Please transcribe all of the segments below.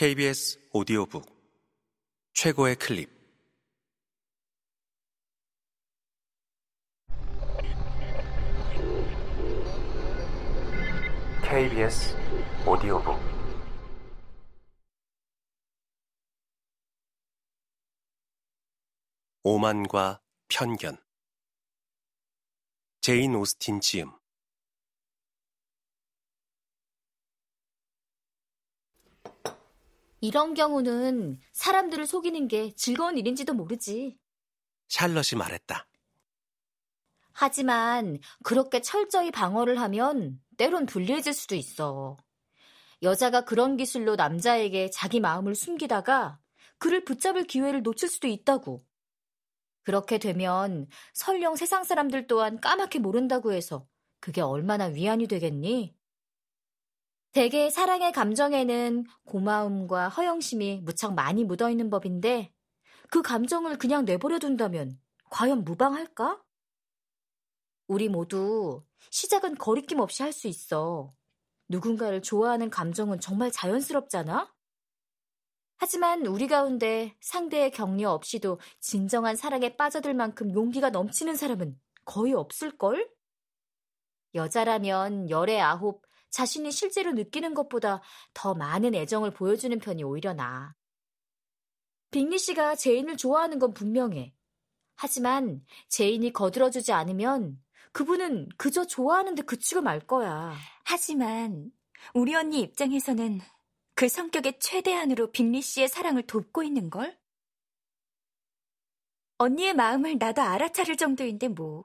KBS 오디오북 최고의 클립. KBS 오디오북. 오만과 편견. 제인 오스틴 지음 이런 경우는 사람들을 속이는 게 즐거운 일인지도 모르지. 샬럿이 말했다. 하지만 그렇게 철저히 방어를 하면 때론 불리해질 수도 있어. 여자가 그런 기술로 남자에게 자기 마음을 숨기다가 그를 붙잡을 기회를 놓칠 수도 있다고. 그렇게 되면 설령 세상 사람들 또한 까맣게 모른다고 해서 그게 얼마나 위안이 되겠니? 대개 사랑의 감정에는 고마움과 허영심이 무척 많이 묻어있는 법인데 그 감정을 그냥 내버려 둔다면 과연 무방할까? 우리 모두 시작은 거리낌 없이 할 수 있어. 누군가를 좋아하는 감정은 정말 자연스럽잖아? 하지만 우리 가운데 상대의 격려 없이도 진정한 사랑에 빠져들 만큼 용기가 넘치는 사람은 거의 없을걸? 여자라면 열에 아홉, 자신이 실제로 느끼는 것보다 더 많은 애정을 보여주는 편이 오히려 나아. 빙리 씨가 제인을 좋아하는 건 분명해. 하지만 제인이 거들어주지 않으면 그분은 그저 좋아하는데 그치고 말 거야. 하지만 우리 언니 입장에서는 그 성격의 최대한으로 빙리 씨의 사랑을 돕고 있는 걸? 언니의 마음을 나도 알아차릴 정도인데 뭐.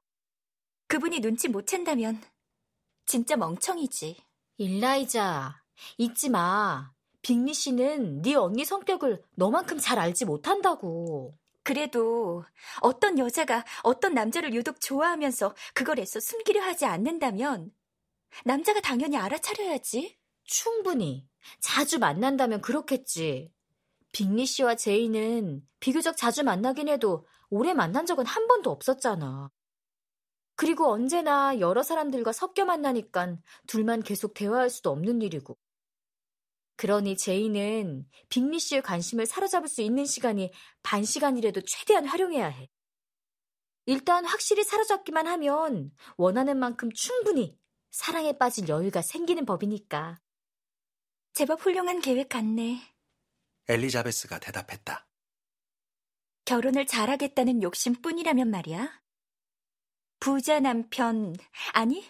그분이 눈치 못 챈다면 진짜 멍청이지. 일라이자, 잊지 마. 빅리 씨는 네 언니 성격을 너만큼 잘 알지 못한다고. 그래도 어떤 여자가 어떤 남자를 유독 좋아하면서 그걸 애써 숨기려 하지 않는다면 남자가 당연히 알아차려야지. 충분히. 자주 만난다면 그렇겠지. 빅리 씨와 제이는 비교적 자주 만나긴 해도 오래 만난 적은 한 번도 없었잖아. 그리고 언제나 여러 사람들과 섞여 만나니까 둘만 계속 대화할 수도 없는 일이고. 그러니 제이는 빅리 씨의 관심을 사로잡을 수 있는 시간이 반 시간이라도 최대한 활용해야 해. 일단 확실히 사로잡기만 하면 원하는 만큼 충분히 사랑에 빠질 여유가 생기는 법이니까. 제법 훌륭한 계획 같네. 엘리자베스가 대답했다. 결혼을 잘하겠다는 욕심뿐이라면 말이야. 부자 남편, 아니,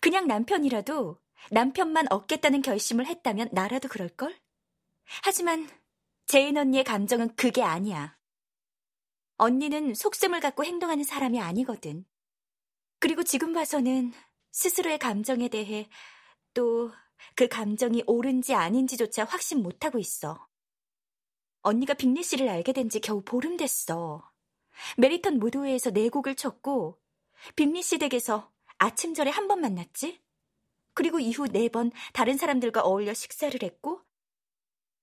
그냥 남편이라도 남편만 얻겠다는 결심을 했다면 나라도 그럴걸? 하지만 제인 언니의 감정은 그게 아니야. 언니는 속셈을 갖고 행동하는 사람이 아니거든. 그리고 지금 봐서는 스스로의 감정에 대해 또 그 감정이 옳은지 아닌지조차 확신 못하고 있어. 언니가 빙리 씨를 알게 된 지 겨우 보름 됐어. 메리턴 무도회에서 네 곡을 췄고 빙리 씨 댁에서 아침나절에 한 번 만났지? 그리고 이후 네 번 다른 사람들과 어울려 식사를 했고,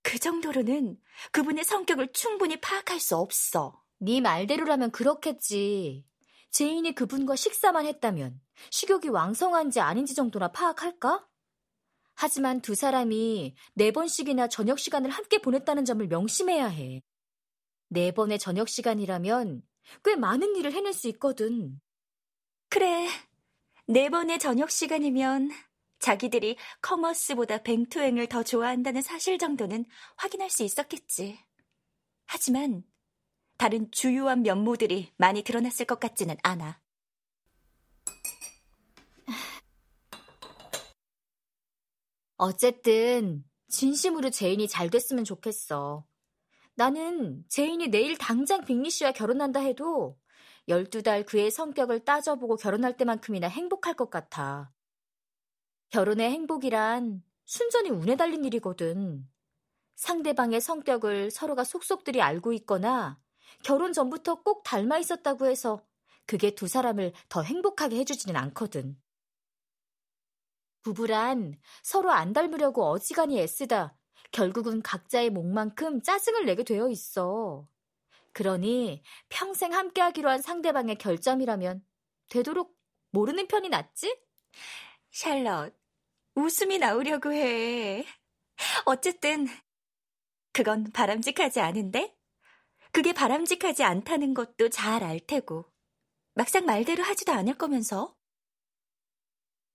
그 정도로는 그분의 성격을 충분히 파악할 수 없어. 네 말대로라면 그렇겠지. 제인이 그분과 식사만 했다면 식욕이 왕성한지 아닌지 정도나 파악할까? 하지만 두 사람이 네 번씩이나 저녁 시간을 함께 보냈다는 점을 명심해야 해. 네 번의 저녁 시간이라면 꽤 많은 일을 해낼 수 있거든. 그래. 네 번의 저녁 시간이면 자기들이 commerce보다 vingt-un을 더 좋아한다는 사실 정도는 확인할 수 있었겠지. 하지만 다른 주요한 면모들이 많이 드러났을 것 같지는 않아. 어쨌든 진심으로 제인이 잘 됐으면 좋겠어. 나는 제인이 내일 당장 빙리 씨와 결혼한다 해도 12달 그의 성격을 따져보고 결혼할 때만큼이나 행복할 것 같아. 결혼의 행복이란 순전히 운에 달린 일이거든. 상대방의 성격을 서로가 속속들이 알고 있거나 결혼 전부터 꼭 닮아 있었다고 해서 그게 두 사람을 더 행복하게 해주지는 않거든. 부부란 서로 안 닮으려고 어지간히 애쓰다 결국은 각자의 목만큼 짜증을 내게 되어 있어. 그러니 평생 함께하기로 한 상대방의 결점이라면 되도록 모르는 편이 낫지? 샬럿, 웃음이 나오려고 해. 어쨌든 그건 바람직하지 않은데? 그게 바람직하지 않다는 것도 잘 알 테고. 막상 말대로 하지도 않을 거면서.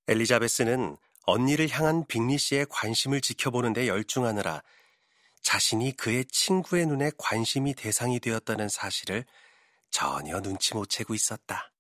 엘리자베스는 언니를 향한 빅리 씨의 관심을 지켜보는데 열중하느라 자신이 그의 친구의 눈에 관심이 대상이 되었다는 사실을 전혀 눈치 못 채고 있었다.